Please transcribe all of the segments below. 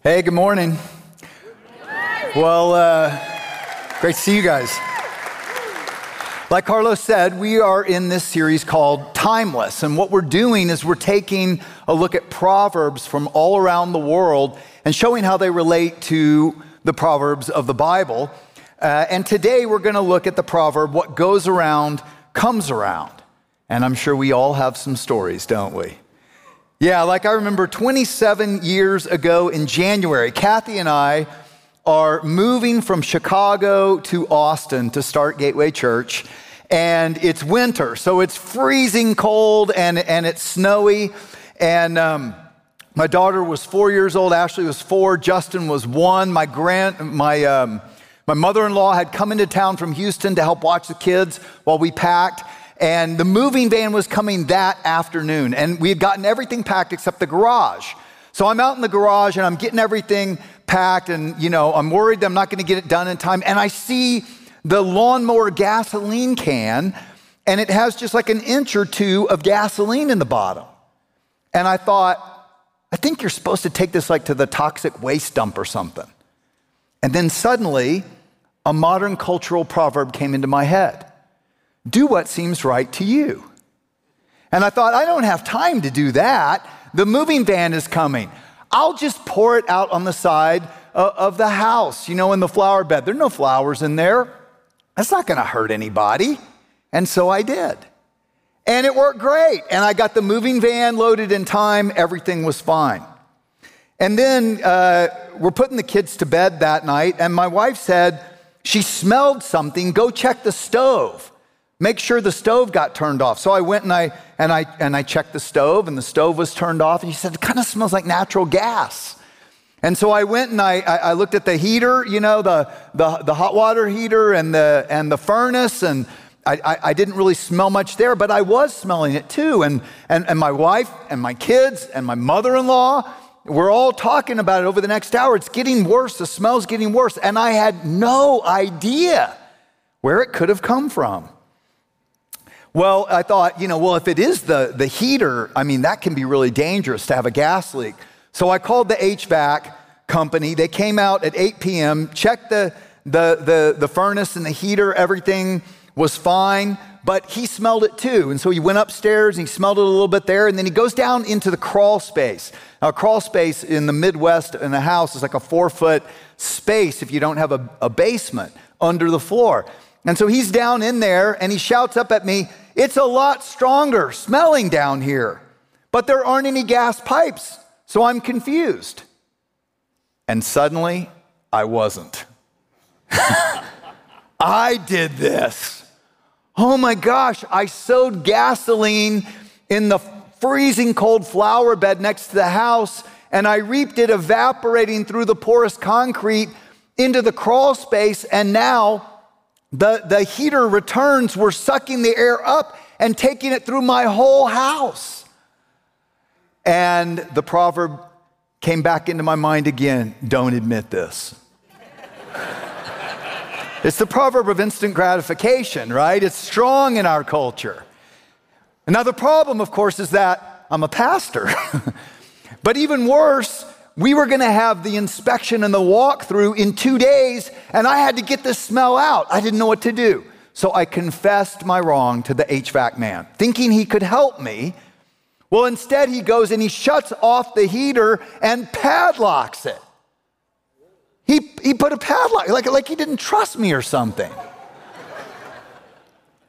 Hey, good morning. Well, uh, great to see you guys. Like Carlos said, we are in this series called Timeless. And what we're doing is we're taking a look at Proverbs from all around the world and showing how they relate to the Proverbs of the Bible. Uh, and today we're going to look at the proverb, What goes around comes around. And I'm sure we all have some stories, don't we? Yeah, like I remember 27 years ago in January, Kathy and I are moving from Chicago to Austin to start Gateway Church. And it's winter, so it's freezing cold and, and it's snowy. And um, my daughter was four years old, Ashley was four, Justin was one. My, grand, my, um, my mother in law had come into town from Houston to help watch the kids while we packed and the moving van was coming that afternoon, and we had gotten everything packed except the garage. So I'm out in the garage and I'm getting everything packed, and you know, I'm worried that I'm not gonna get it done in time. And I see the lawnmower gasoline can, and it has just like an inch or two of gasoline in the bottom. And I thought, I think you're supposed to take this like to the toxic waste dump or something. And then suddenly, a modern cultural proverb came into my head do what seems right to you. And I thought, I don't have time to do that. The moving van is coming. I'll just pour it out on the side of the house, you know, in the flower bed. There are no flowers in there. That's not going to hurt anybody. And so I did. And it worked great. And I got the moving van loaded in time. Everything was fine. And then uh, we're putting the kids to bed that night. And my wife said, she smelled something. Go check the stove. Make sure the stove got turned off. So I went and I and I and I checked the stove, and the stove was turned off. And he said, "It kind of smells like natural gas." And so I went and I, I looked at the heater, you know, the, the, the hot water heater and the, and the furnace, and I, I, I, didn't really smell much there, but I was smelling it too. And, and, and my wife and my kids and my mother in law were all talking about it over the next hour. It's getting worse, the smell's getting worse. And I had no idea where it could have come from. Well, I thought, you know, well, if it is the, the heater, I mean, that can be really dangerous to have a gas leak. So I called the HVAC company. They came out at 8 p.m., checked the, the, the, the furnace and the heater, everything was fine, but he smelled it too. And so he went upstairs and he smelled it a little bit there, and then he goes down into the crawl space. Now, a crawl space in the Midwest in a house is like a four foot space if you don't have a, a basement under the floor. And so he's down in there and he shouts up at me, It's a lot stronger smelling down here, but there aren't any gas pipes. So I'm confused. And suddenly, I wasn't. I did this. Oh my gosh, I sowed gasoline in the freezing cold flower bed next to the house, and I reaped it evaporating through the porous concrete into the crawl space, and now the, the heater returns were sucking the air up and taking it through my whole house. And the proverb came back into my mind again don't admit this. it's the proverb of instant gratification, right? It's strong in our culture. now, the problem, of course, is that I'm a pastor. but even worse, we were going to have the inspection and the walkthrough in two days, and I had to get the smell out. I didn't know what to do. So I confessed my wrong to the HVAC man, thinking he could help me. Well, instead, he goes and he shuts off the heater and padlocks it. He, he put a padlock, like, like he didn't trust me or something.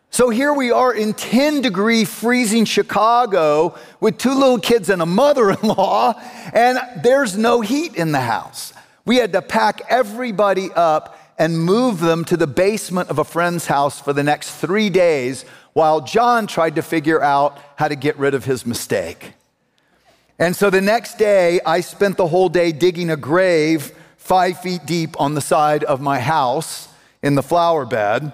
So here we are in 10 degree freezing Chicago with two little kids and a mother in law, and there's no heat in the house. We had to pack everybody up and move them to the basement of a friend's house for the next three days while John tried to figure out how to get rid of his mistake. And so the next day, I spent the whole day digging a grave five feet deep on the side of my house in the flower bed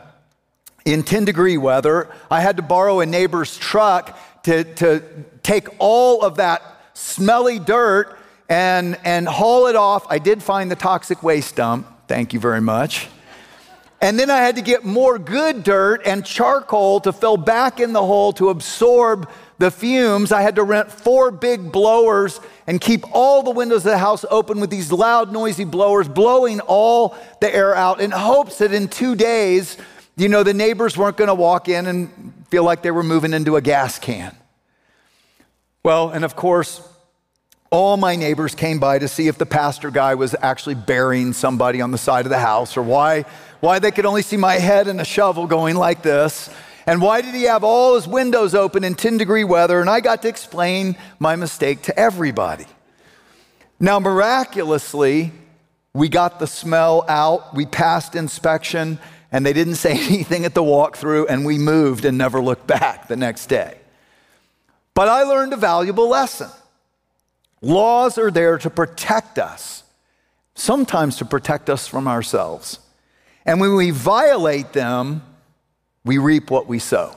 in 10 degree weather. I had to borrow a neighbor's truck to, to take all of that smelly dirt and, and haul it off. I did find the toxic waste dump. Thank you very much. And then I had to get more good dirt and charcoal to fill back in the hole to absorb the fumes, I had to rent four big blowers and keep all the windows of the house open with these loud, noisy blowers, blowing all the air out in hopes that in two days, you know, the neighbors weren't going to walk in and feel like they were moving into a gas can. Well, and of course, all my neighbors came by to see if the pastor guy was actually burying somebody on the side of the house or why, why they could only see my head and a shovel going like this. And why did he have all his windows open in 10 degree weather? And I got to explain my mistake to everybody. Now, miraculously, we got the smell out, we passed inspection, and they didn't say anything at the walkthrough, and we moved and never looked back the next day. But I learned a valuable lesson. Laws are there to protect us, sometimes to protect us from ourselves. And when we violate them, we reap what we sow.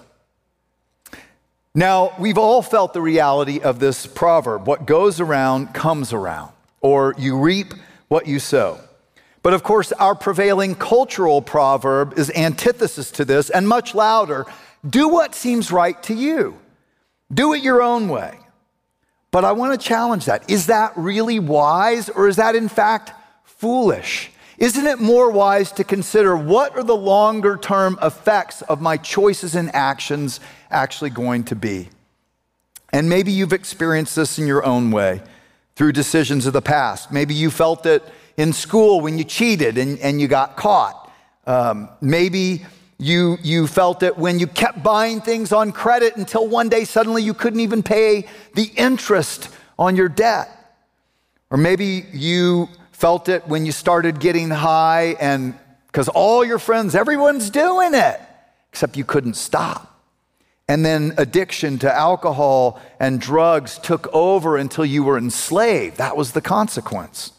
Now, we've all felt the reality of this proverb what goes around comes around, or you reap what you sow. But of course, our prevailing cultural proverb is antithesis to this and much louder do what seems right to you, do it your own way. But I want to challenge that. Is that really wise, or is that in fact foolish? Isn't it more wise to consider what are the longer term effects of my choices and actions actually going to be? And maybe you've experienced this in your own way through decisions of the past. Maybe you felt it in school when you cheated and, and you got caught. Um, maybe you, you felt it when you kept buying things on credit until one day suddenly you couldn't even pay the interest on your debt. Or maybe you felt it when you started getting high and because all your friends, everyone's doing it, except you couldn't stop. And then addiction to alcohol and drugs took over until you were enslaved. That was the consequence.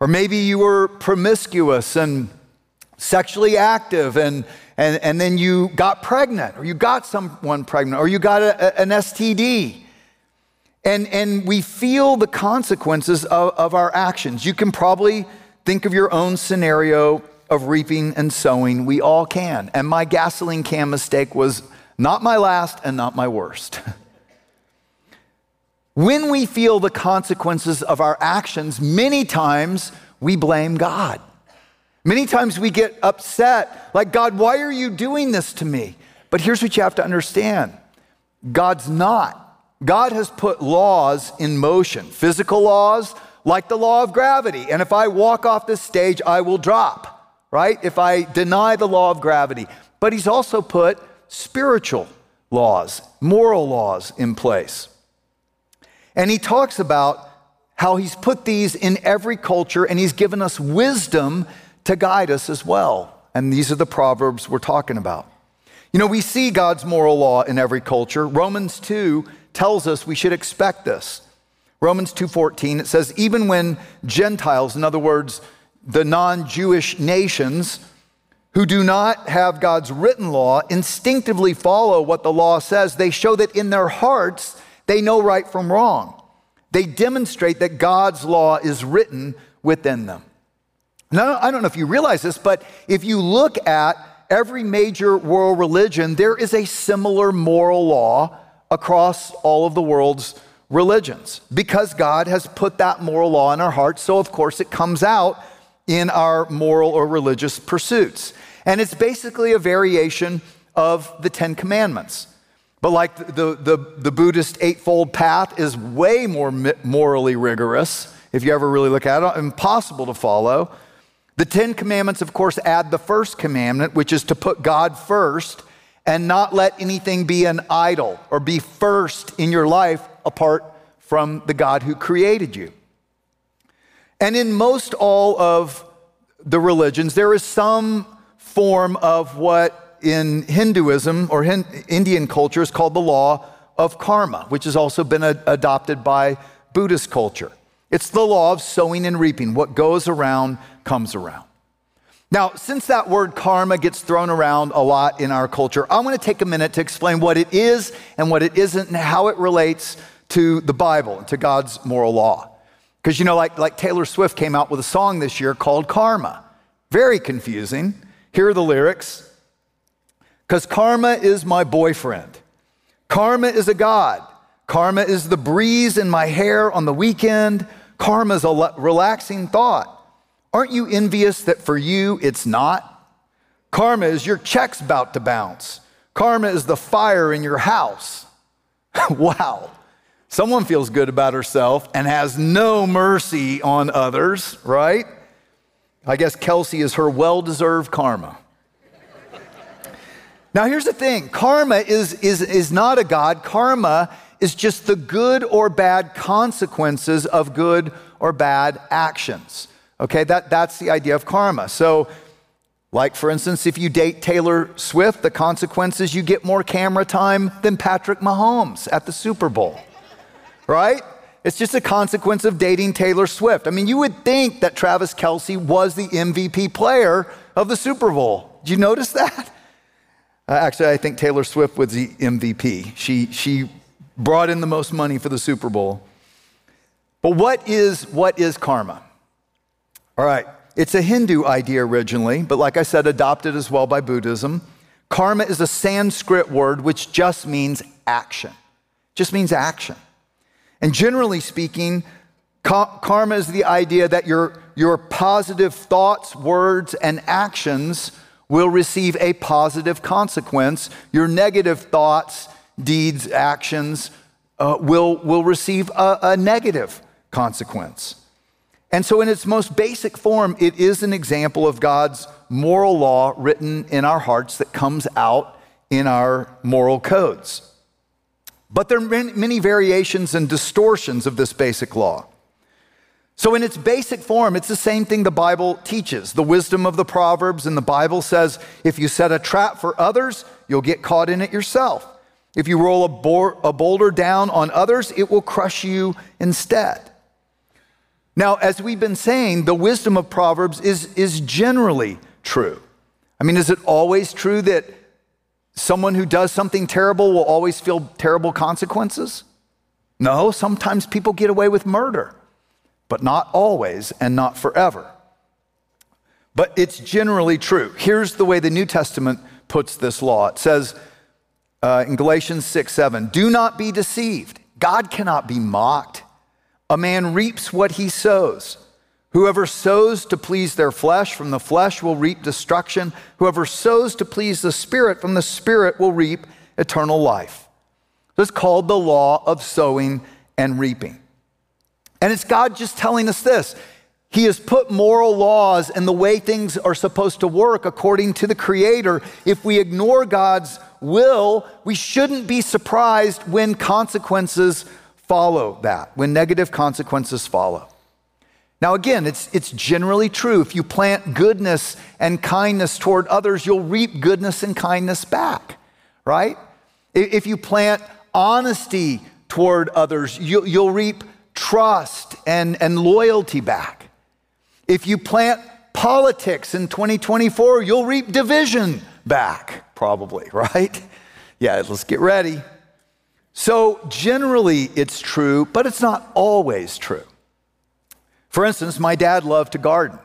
Or maybe you were promiscuous and sexually active and, and, and then you got pregnant or you got someone pregnant or you got a, an STD and, and we feel the consequences of, of our actions. You can probably think of your own scenario of reaping and sowing. We all can. And my gasoline can mistake was not my last and not my worst. when we feel the consequences of our actions, many times we blame God. Many times we get upset, like, God, why are you doing this to me? But here's what you have to understand God's not. God has put laws in motion, physical laws like the law of gravity. And if I walk off this stage, I will drop, right? If I deny the law of gravity. But He's also put spiritual laws, moral laws in place. And He talks about how He's put these in every culture and He's given us wisdom to guide us as well. And these are the proverbs we're talking about. You know, we see God's moral law in every culture. Romans 2 tells us we should expect this. Romans 2:14 it says even when Gentiles in other words the non-Jewish nations who do not have God's written law instinctively follow what the law says they show that in their hearts they know right from wrong. They demonstrate that God's law is written within them. Now, I don't know if you realize this, but if you look at every major world religion, there is a similar moral law across all of the world's religions because God has put that moral law in our hearts. So, of course, it comes out in our moral or religious pursuits. And it's basically a variation of the Ten Commandments. But like the, the, the Buddhist Eightfold Path is way more morally rigorous, if you ever really look at it, impossible to follow. The Ten Commandments, of course, add the first commandment, which is to put God first and not let anything be an idol or be first in your life apart from the God who created you. And in most all of the religions, there is some form of what in Hinduism or Indian culture is called the law of karma, which has also been adopted by Buddhist culture. It's the law of sowing and reaping. What goes around comes around. Now, since that word karma gets thrown around a lot in our culture, I want to take a minute to explain what it is and what it isn't and how it relates to the Bible and to God's moral law. Because, you know, like, like Taylor Swift came out with a song this year called Karma. Very confusing. Here are the lyrics. Because karma is my boyfriend. Karma is a God. Karma is the breeze in my hair on the weekend. Karma is a relaxing thought. Aren't you envious that for you it's not? Karma is your check's about to bounce. Karma is the fire in your house. wow. Someone feels good about herself and has no mercy on others, right? I guess Kelce is her well deserved karma. now, here's the thing karma is, is, is not a God, karma is just the good or bad consequences of good or bad actions. Okay, that, that's the idea of karma. So, like for instance, if you date Taylor Swift, the consequences you get more camera time than Patrick Mahomes at the Super Bowl right? It's just a consequence of dating Taylor Swift. I mean, you would think that Travis Kelce was the MVP player of the Super Bowl. Did you notice that? Uh, actually, I think Taylor Swift was the MVP. She, she brought in the most money for the Super Bowl. But what is, what is karma? All right, it's a Hindu idea originally, but like I said, adopted as well by Buddhism. Karma is a Sanskrit word which just means action. Just means action. And generally speaking, karma is the idea that your, your positive thoughts, words, and actions will receive a positive consequence. Your negative thoughts, deeds, actions uh, will, will receive a, a negative consequence. And so, in its most basic form, it is an example of God's moral law written in our hearts that comes out in our moral codes. But there are many variations and distortions of this basic law. So, in its basic form, it's the same thing the Bible teaches. The wisdom of the Proverbs in the Bible says if you set a trap for others, you'll get caught in it yourself. If you roll a, bo- a boulder down on others, it will crush you instead. Now, as we've been saying, the wisdom of Proverbs is, is generally true. I mean, is it always true that someone who does something terrible will always feel terrible consequences? No, sometimes people get away with murder, but not always and not forever. But it's generally true. Here's the way the New Testament puts this law it says uh, in Galatians 6 7, do not be deceived. God cannot be mocked. A man reaps what he sows. Whoever sows to please their flesh from the flesh will reap destruction. Whoever sows to please the Spirit from the Spirit will reap eternal life. So it's called the law of sowing and reaping. And it's God just telling us this. He has put moral laws and the way things are supposed to work according to the Creator. If we ignore God's will, we shouldn't be surprised when consequences follow that, when negative consequences follow. Now, again, it's, it's generally true. If you plant goodness and kindness toward others, you'll reap goodness and kindness back, right? If you plant honesty toward others, you, you'll reap trust and, and loyalty back. If you plant politics in 2024, you'll reap division back, probably, right? Yeah, let's get ready. So, generally, it's true, but it's not always true. For instance, my dad loved to garden.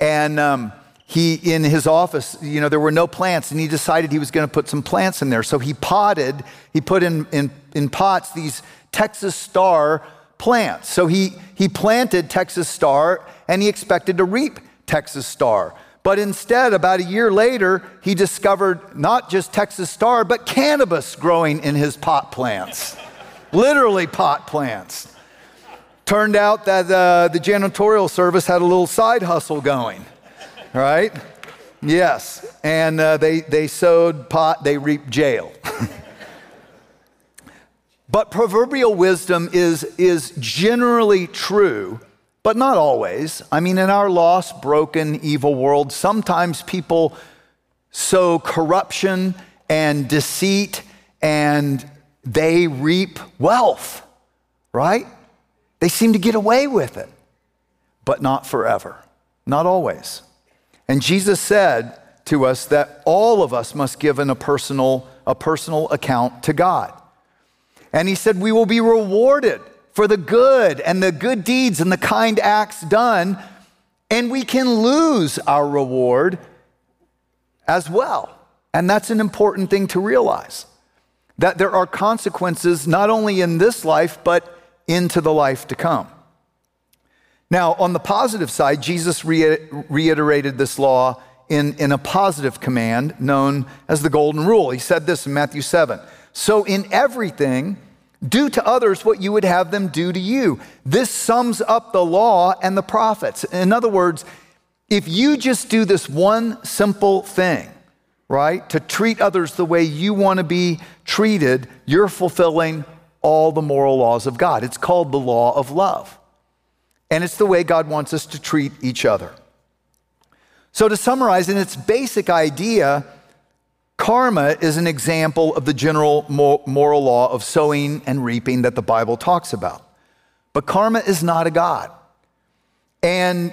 And um, he, in his office, you know, there were no plants, and he decided he was going to put some plants in there. So he potted, he put in, in, in pots these Texas star plants. So he, he planted Texas star, and he expected to reap Texas star. But instead, about a year later, he discovered not just Texas star, but cannabis growing in his pot plants. Literally, pot plants. Turned out that uh, the janitorial service had a little side hustle going, right? Yes. And uh, they, they sowed pot, they reaped jail. but proverbial wisdom is, is generally true, but not always. I mean, in our lost, broken, evil world, sometimes people sow corruption and deceit and they reap wealth, right? They seem to get away with it, but not forever, not always. And Jesus said to us that all of us must give a personal, a personal account to God. And he said, We will be rewarded for the good and the good deeds and the kind acts done, and we can lose our reward as well. And that's an important thing to realize that there are consequences not only in this life, but into the life to come. Now, on the positive side, Jesus reiterated this law in, in a positive command known as the Golden Rule. He said this in Matthew 7 So, in everything, do to others what you would have them do to you. This sums up the law and the prophets. In other words, if you just do this one simple thing, right, to treat others the way you want to be treated, you're fulfilling all the moral laws of God. It's called the law of love. And it's the way God wants us to treat each other. So, to summarize, in its basic idea, karma is an example of the general moral law of sowing and reaping that the Bible talks about. But karma is not a God. And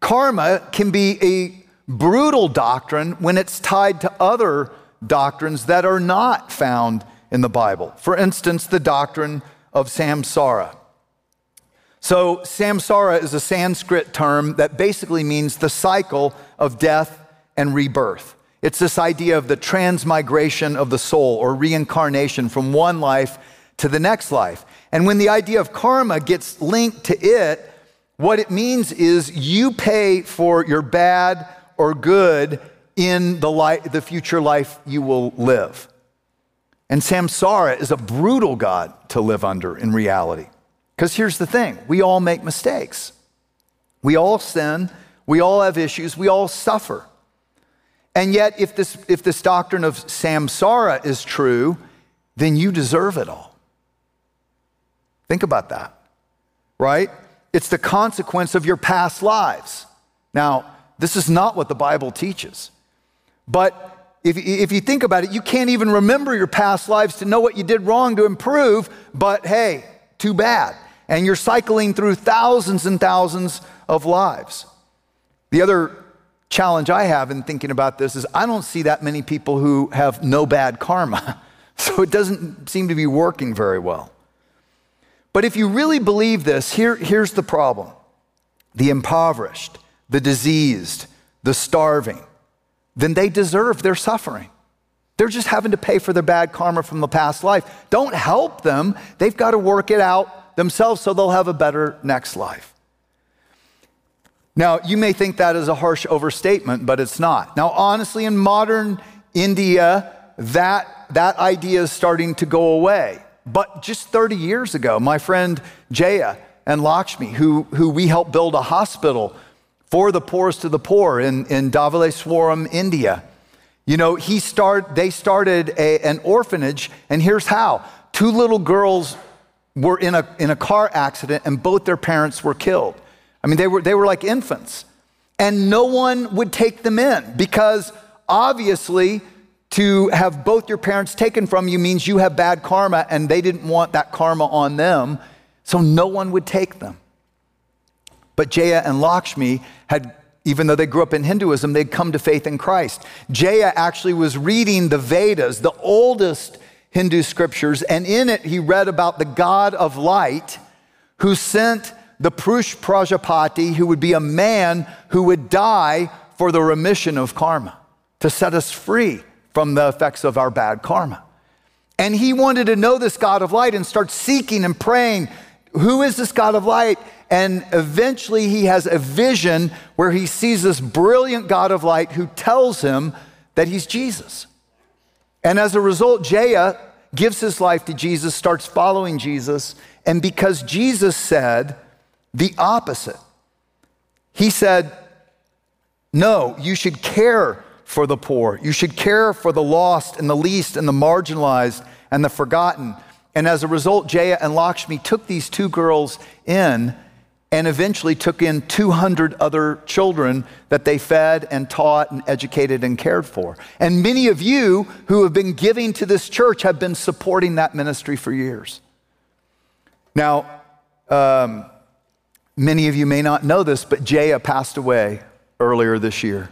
karma can be a brutal doctrine when it's tied to other doctrines that are not found in the Bible. For instance, the doctrine of samsara. So, samsara is a Sanskrit term that basically means the cycle of death and rebirth. It's this idea of the transmigration of the soul or reincarnation from one life to the next life. And when the idea of karma gets linked to it, what it means is you pay for your bad or good in the, the future life you will live. And samsara is a brutal God to live under in reality. Because here's the thing we all make mistakes, we all sin, we all have issues, we all suffer. And yet, if this, if this doctrine of samsara is true, then you deserve it all. Think about that, right? It's the consequence of your past lives. Now, this is not what the Bible teaches. But if, if you think about it, you can't even remember your past lives to know what you did wrong to improve, but hey, too bad and you're cycling through thousands and thousands of lives. The other challenge I have in thinking about this is I don't see that many people who have no bad karma. So it doesn't seem to be working very well. But if you really believe this, here, here's the problem the impoverished, the diseased, the starving, then they deserve their suffering. They're just having to pay for their bad karma from the past life. Don't help them, they've got to work it out themselves so they'll have a better next life. Now, you may think that is a harsh overstatement, but it's not. Now, honestly, in modern India, that, that idea is starting to go away. But just 30 years ago, my friend Jaya and Lakshmi, who, who we helped build a hospital for the poorest of the poor in, in Dhavaleswaram, India, you know, he start, they started a, an orphanage, and here's how. Two little girls were in a, in a car accident and both their parents were killed. I mean, they were, they were like infants. And no one would take them in because obviously, to have both your parents taken from you means you have bad karma and they didn't want that karma on them. So no one would take them. But Jaya and Lakshmi had, even though they grew up in Hinduism, they'd come to faith in Christ. Jaya actually was reading the Vedas, the oldest Hindu scriptures, and in it he read about the God of light who sent the Prush Prajapati, who would be a man who would die for the remission of karma, to set us free from the effects of our bad karma. And he wanted to know this God of light and start seeking and praying, who is this God of light? And eventually he has a vision where he sees this brilliant God of light who tells him that he's Jesus. And as a result, Jaya gives his life to Jesus, starts following Jesus. And because Jesus said the opposite, he said, No, you should care for the poor. You should care for the lost and the least and the marginalized and the forgotten. And as a result, Jaya and Lakshmi took these two girls in and eventually took in 200 other children that they fed and taught and educated and cared for. And many of you who have been giving to this church have been supporting that ministry for years. Now, um, many of you may not know this, but Jaya passed away earlier this year.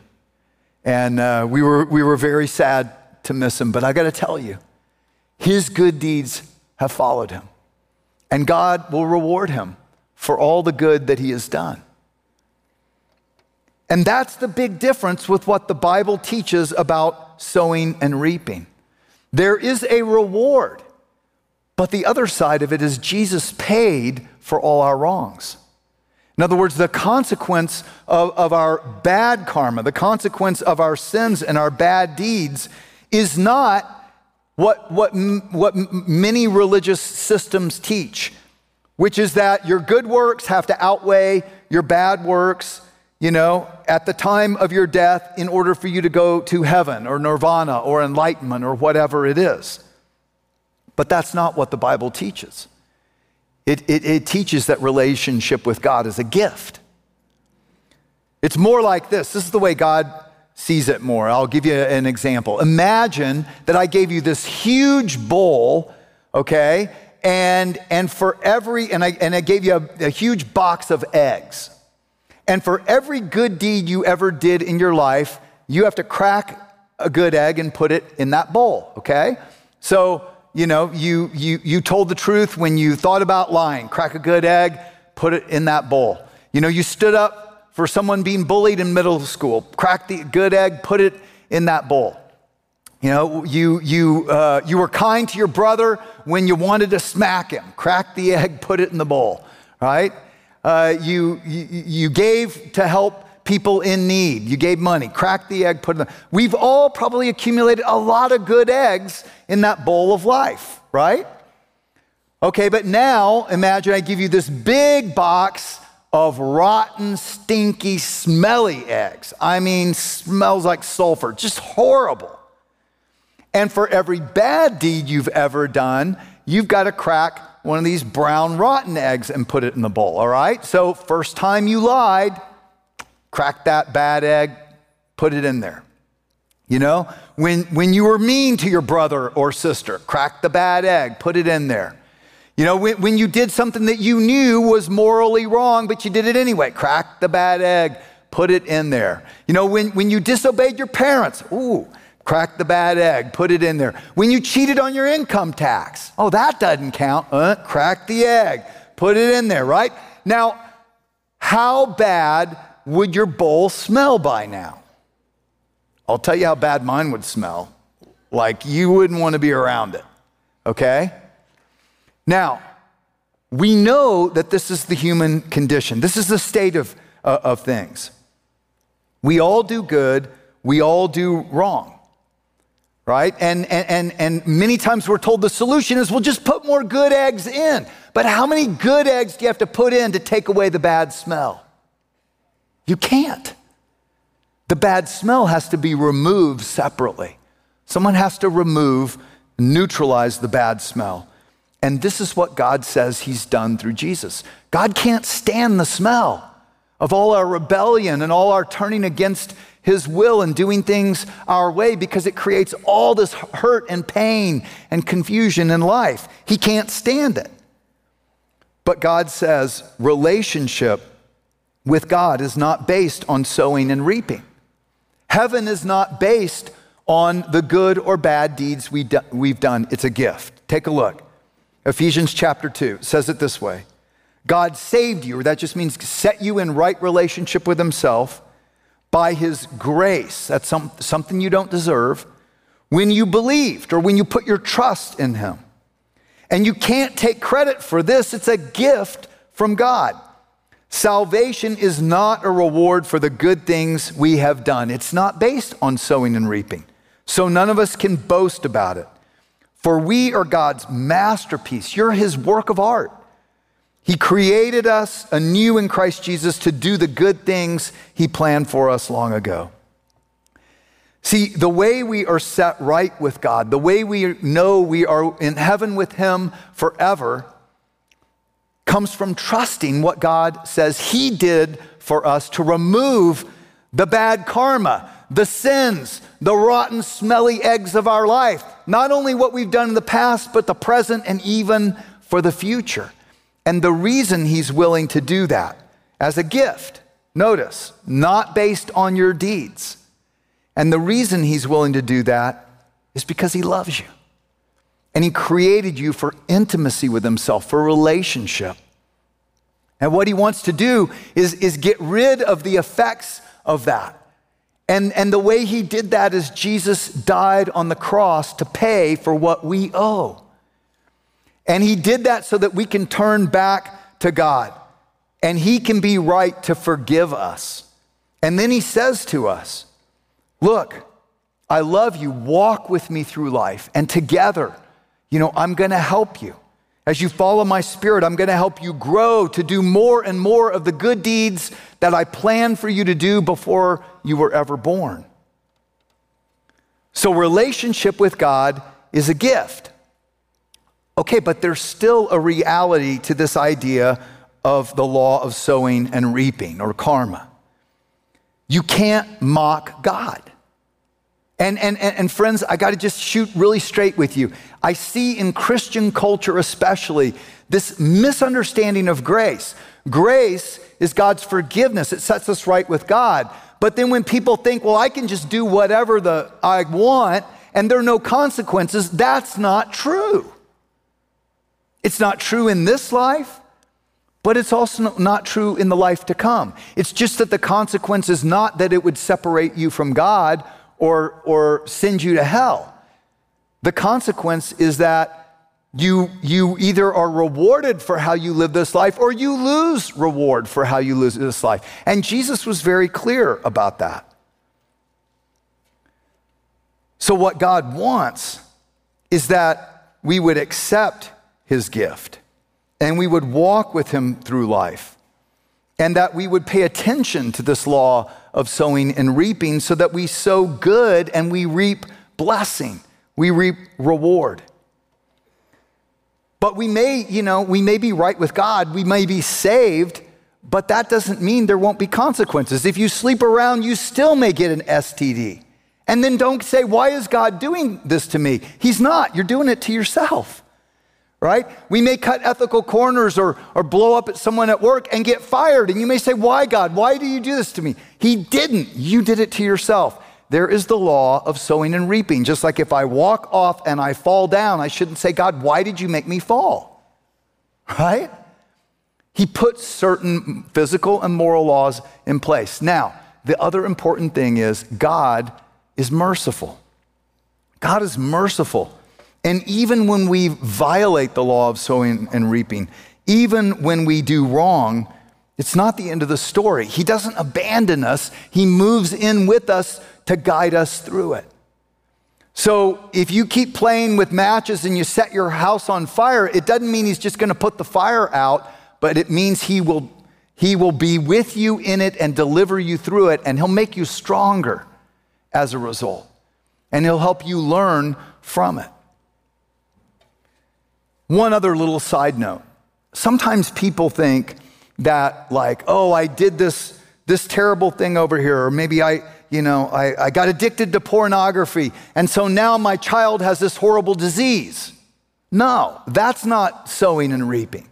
And uh, we, were, we were very sad to miss him, but I got to tell you, his good deeds have followed him, and God will reward him for all the good that he has done. And that's the big difference with what the Bible teaches about sowing and reaping. There is a reward. But the other side of it is Jesus paid for all our wrongs. In other words, the consequence of, of our bad karma, the consequence of our sins and our bad deeds is not what, what, what many religious systems teach, which is that your good works have to outweigh your bad works, you know, at the time of your death in order for you to go to heaven or nirvana or enlightenment or whatever it is. But that's not what the Bible teaches. It, it, it, teaches that relationship with God is a gift. It's more like this. This is the way God sees it more. I'll give you an example. Imagine that I gave you this huge bowl, okay? And, and for every, and I, and I gave you a, a huge box of eggs. And for every good deed you ever did in your life, you have to crack a good egg and put it in that bowl, okay? So you know, you, you, you told the truth when you thought about lying. Crack a good egg, put it in that bowl. You know, you stood up for someone being bullied in middle school. Crack the good egg, put it in that bowl. You know, you, you, uh, you were kind to your brother when you wanted to smack him. Crack the egg, put it in the bowl, right? Uh, you, you, you gave to help people in need. You gave money, cracked the egg, put it in. We've all probably accumulated a lot of good eggs in that bowl of life, right? Okay, but now imagine I give you this big box of rotten, stinky, smelly eggs. I mean, smells like sulfur, just horrible. And for every bad deed you've ever done, you've got to crack one of these brown, rotten eggs and put it in the bowl, all right? So, first time you lied, crack that bad egg, put it in there. You know, when, when you were mean to your brother or sister, crack the bad egg, put it in there. You know, when, when you did something that you knew was morally wrong, but you did it anyway, crack the bad egg, put it in there. You know, when, when you disobeyed your parents, ooh, crack the bad egg, put it in there. When you cheated on your income tax, oh, that doesn't count, uh, crack the egg, put it in there, right? Now, how bad would your bowl smell by now? I'll tell you how bad mine would smell. Like you wouldn't want to be around it, okay? Now, we know that this is the human condition. This is the state of, uh, of things. We all do good, we all do wrong, right? And, and, and, and many times we're told the solution is we'll just put more good eggs in. But how many good eggs do you have to put in to take away the bad smell? You can't. The bad smell has to be removed separately. Someone has to remove, neutralize the bad smell. And this is what God says He's done through Jesus. God can't stand the smell of all our rebellion and all our turning against His will and doing things our way because it creates all this hurt and pain and confusion in life. He can't stand it. But God says relationship with God is not based on sowing and reaping. Heaven is not based on the good or bad deeds we do, we've done. It's a gift. Take a look. Ephesians chapter 2 says it this way God saved you, or that just means set you in right relationship with Himself by His grace. That's some, something you don't deserve. When you believed or when you put your trust in Him. And you can't take credit for this, it's a gift from God. Salvation is not a reward for the good things we have done. It's not based on sowing and reaping. So none of us can boast about it. For we are God's masterpiece. You're his work of art. He created us anew in Christ Jesus to do the good things he planned for us long ago. See, the way we are set right with God, the way we know we are in heaven with him forever, comes from trusting what God says He did for us to remove the bad karma, the sins, the rotten, smelly eggs of our life. Not only what we've done in the past, but the present and even for the future. And the reason He's willing to do that as a gift, notice, not based on your deeds. And the reason He's willing to do that is because He loves you. And He created you for intimacy with Himself, for relationship. And what He wants to do is, is get rid of the effects of that And, and the way he did that is Jesus died on the cross to pay for what we owe. And he did that so that we can turn back to God and he can be right to forgive us. And then he says to us, Look, I love you. Walk with me through life. And together, you know, I'm going to help you. As you follow my spirit, I'm going to help you grow to do more and more of the good deeds that I planned for you to do before you were ever born. So, relationship with God is a gift. Okay, but there's still a reality to this idea of the law of sowing and reaping or karma. You can't mock God. And, and, and, friends, I got to just shoot really straight with you. I see in Christian culture, especially, this misunderstanding of grace. Grace is God's forgiveness, it sets us right with God. But then when people think, well, I can just do whatever the, I want and there are no consequences, that's not true. It's not true in this life, but it's also not true in the life to come. It's just that the consequence is not that it would separate you from God or, or send you to hell. The consequence is that you, you either are rewarded for how you live this life or you lose reward for how you live this life. And Jesus was very clear about that. So, what God wants is that we would accept his gift and we would walk with him through life and that we would pay attention to this law of sowing and reaping so that we sow good and we reap blessing, we reap reward. But we may, you know, we may be right with God, we may be saved, but that doesn't mean there won't be consequences. If you sleep around, you still may get an STD. And then don't say, Why is God doing this to me? He's not. You're doing it to yourself right? We may cut ethical corners or, or blow up at someone at work and get fired. And you may say, Why, God? Why do you do this to me? He didn't. You did it to yourself. There is the law of sowing and reaping. Just like if I walk off and I fall down, I shouldn't say, God, why did you make me fall? Right? He put certain physical and moral laws in place. Now, the other important thing is God is merciful. God is merciful. And even when we violate the law of sowing and reaping, even when we do wrong, it's not the end of the story. He doesn't abandon us, He moves in with us to guide us through it. So if you keep playing with matches and you set your house on fire, it doesn't mean He's just going to put the fire out, but it means He will, he will be with you in it and deliver you through it, and He'll make you stronger as a result. And He'll help you learn from it. One other little side note. Sometimes people think that, like, oh, I did this, this terrible thing over here, or maybe I, you know, I, I got addicted to pornography, and so now my child has this horrible disease. No, that's not sowing and reaping.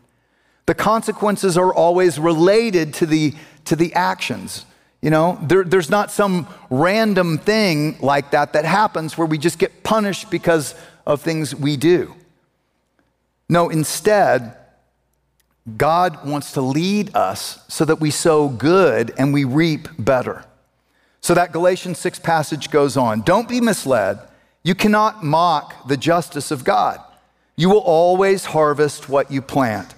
The consequences are always related to the, to the actions. You know, there, there's not some random thing like that that happens where we just get punished because of things we do. No, instead, God wants to lead us so that we sow good and we reap better. So that Galatians 6 passage goes on Don't be misled. You cannot mock the justice of God. You will always harvest what you plant.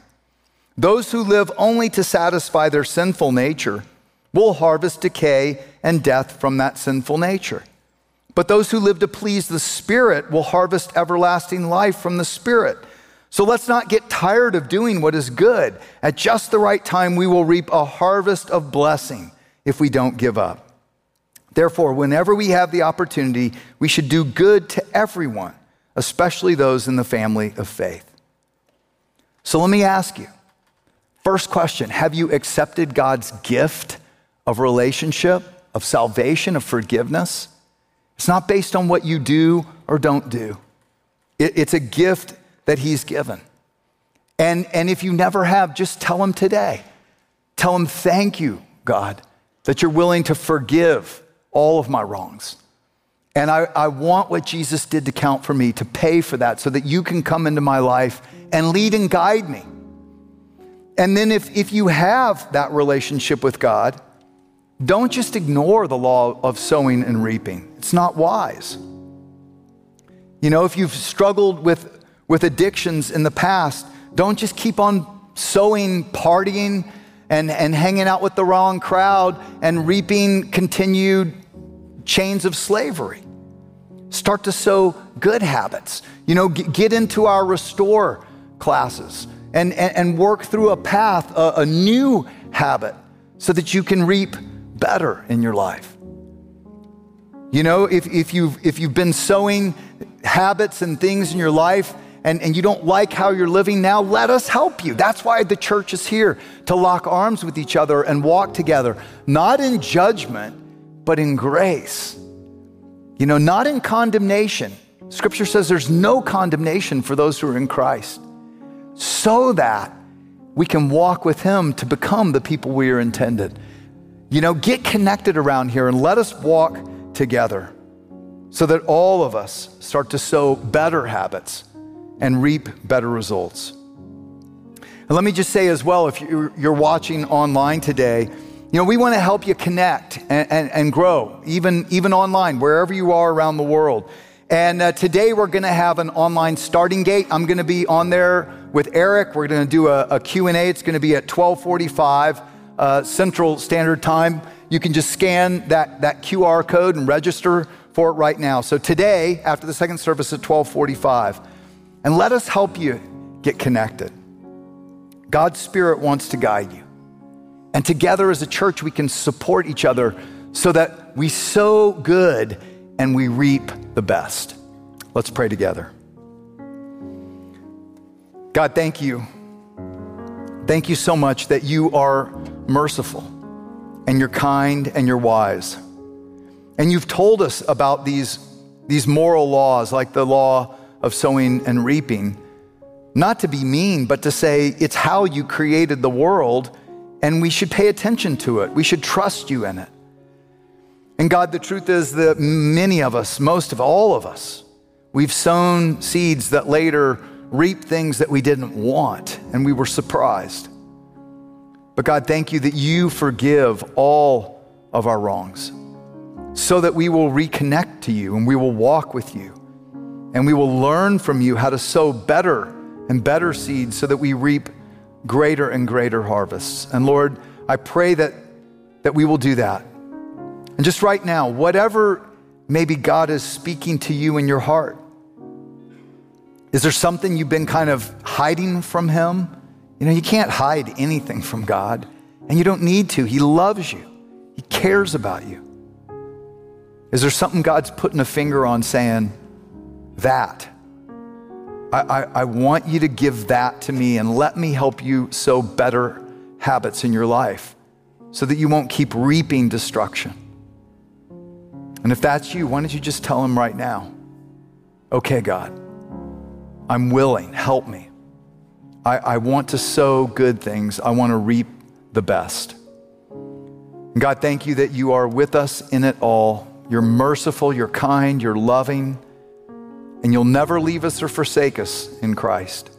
Those who live only to satisfy their sinful nature will harvest decay and death from that sinful nature. But those who live to please the Spirit will harvest everlasting life from the Spirit. So let's not get tired of doing what is good. At just the right time, we will reap a harvest of blessing if we don't give up. Therefore, whenever we have the opportunity, we should do good to everyone, especially those in the family of faith. So let me ask you first question Have you accepted God's gift of relationship, of salvation, of forgiveness? It's not based on what you do or don't do, it's a gift that He's given. And, and if you never have, just tell Him today. Tell Him, thank you, God, that you're willing to forgive all of my wrongs. And I, I want what Jesus did to count for me, to pay for that, so that you can come into my life and lead and guide me. And then, if, if you have that relationship with God, don't just ignore the law of sowing and reaping. It's not wise. You know, if you've struggled with, with addictions in the past, don't just keep on sowing, partying, and, and hanging out with the wrong crowd and reaping continued chains of slavery. Start to sow good habits. You know, get into our restore classes and, and, and work through a path, a, a new habit, so that you can reap better in your life. You know, if, if, you've, if you've been sowing habits and things in your life and, and you don't like how you're living now, let us help you. That's why the church is here to lock arms with each other and walk together, not in judgment, but in grace. You know, not in condemnation. Scripture says there's no condemnation for those who are in Christ, so that we can walk with Him to become the people we are intended. You know, get connected around here and let us walk together so that all of us start to sow better habits and reap better results. And let me just say as well if you're watching online today, you know, we want to help you connect and, and, and grow, even, even online, wherever you are around the world. And uh, today we're going to have an online starting gate. I'm going to be on there with Eric. We're going to do a, a Q&A. It's going to be at 1245 uh, Central Standard Time. You can just scan that, that QR code and register for it right now. So today, after the second service at 1245, and let us help you get connected. God's Spirit wants to guide you. And together as a church, we can support each other so that we sow good and we reap the best. Let's pray together. God, thank you. Thank you so much that you are merciful and you're kind and you're wise. And you've told us about these, these moral laws, like the law of sowing and reaping, not to be mean, but to say it's how you created the world, and we should pay attention to it. We should trust you in it. And God, the truth is that many of us, most of all of us, we've sown seeds that later reap things that we didn't want, and we were surprised. But God, thank you that you forgive all of our wrongs so that we will reconnect to you and we will walk with you and we will learn from you how to sow better and better seeds so that we reap greater and greater harvests. And Lord, I pray that, that we will do that. And just right now, whatever maybe God is speaking to you in your heart, is there something you've been kind of hiding from Him? You know, you can't hide anything from God, and you don't need to. He loves you, He cares about you. Is there something God's putting a finger on saying, that? I, I, I want you to give that to me and let me help you sow better habits in your life so that you won't keep reaping destruction. And if that's you, why don't you just tell him right now, okay, God, I'm willing, help me. I, I want to sow good things, I want to reap the best. God, thank you that you are with us in it all. You're merciful, you're kind, you're loving, and you'll never leave us or forsake us in Christ.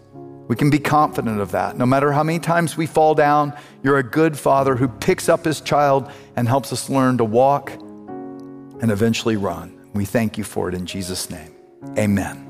We can be confident of that. No matter how many times we fall down, you're a good father who picks up his child and helps us learn to walk and eventually run. We thank you for it in Jesus' name. Amen.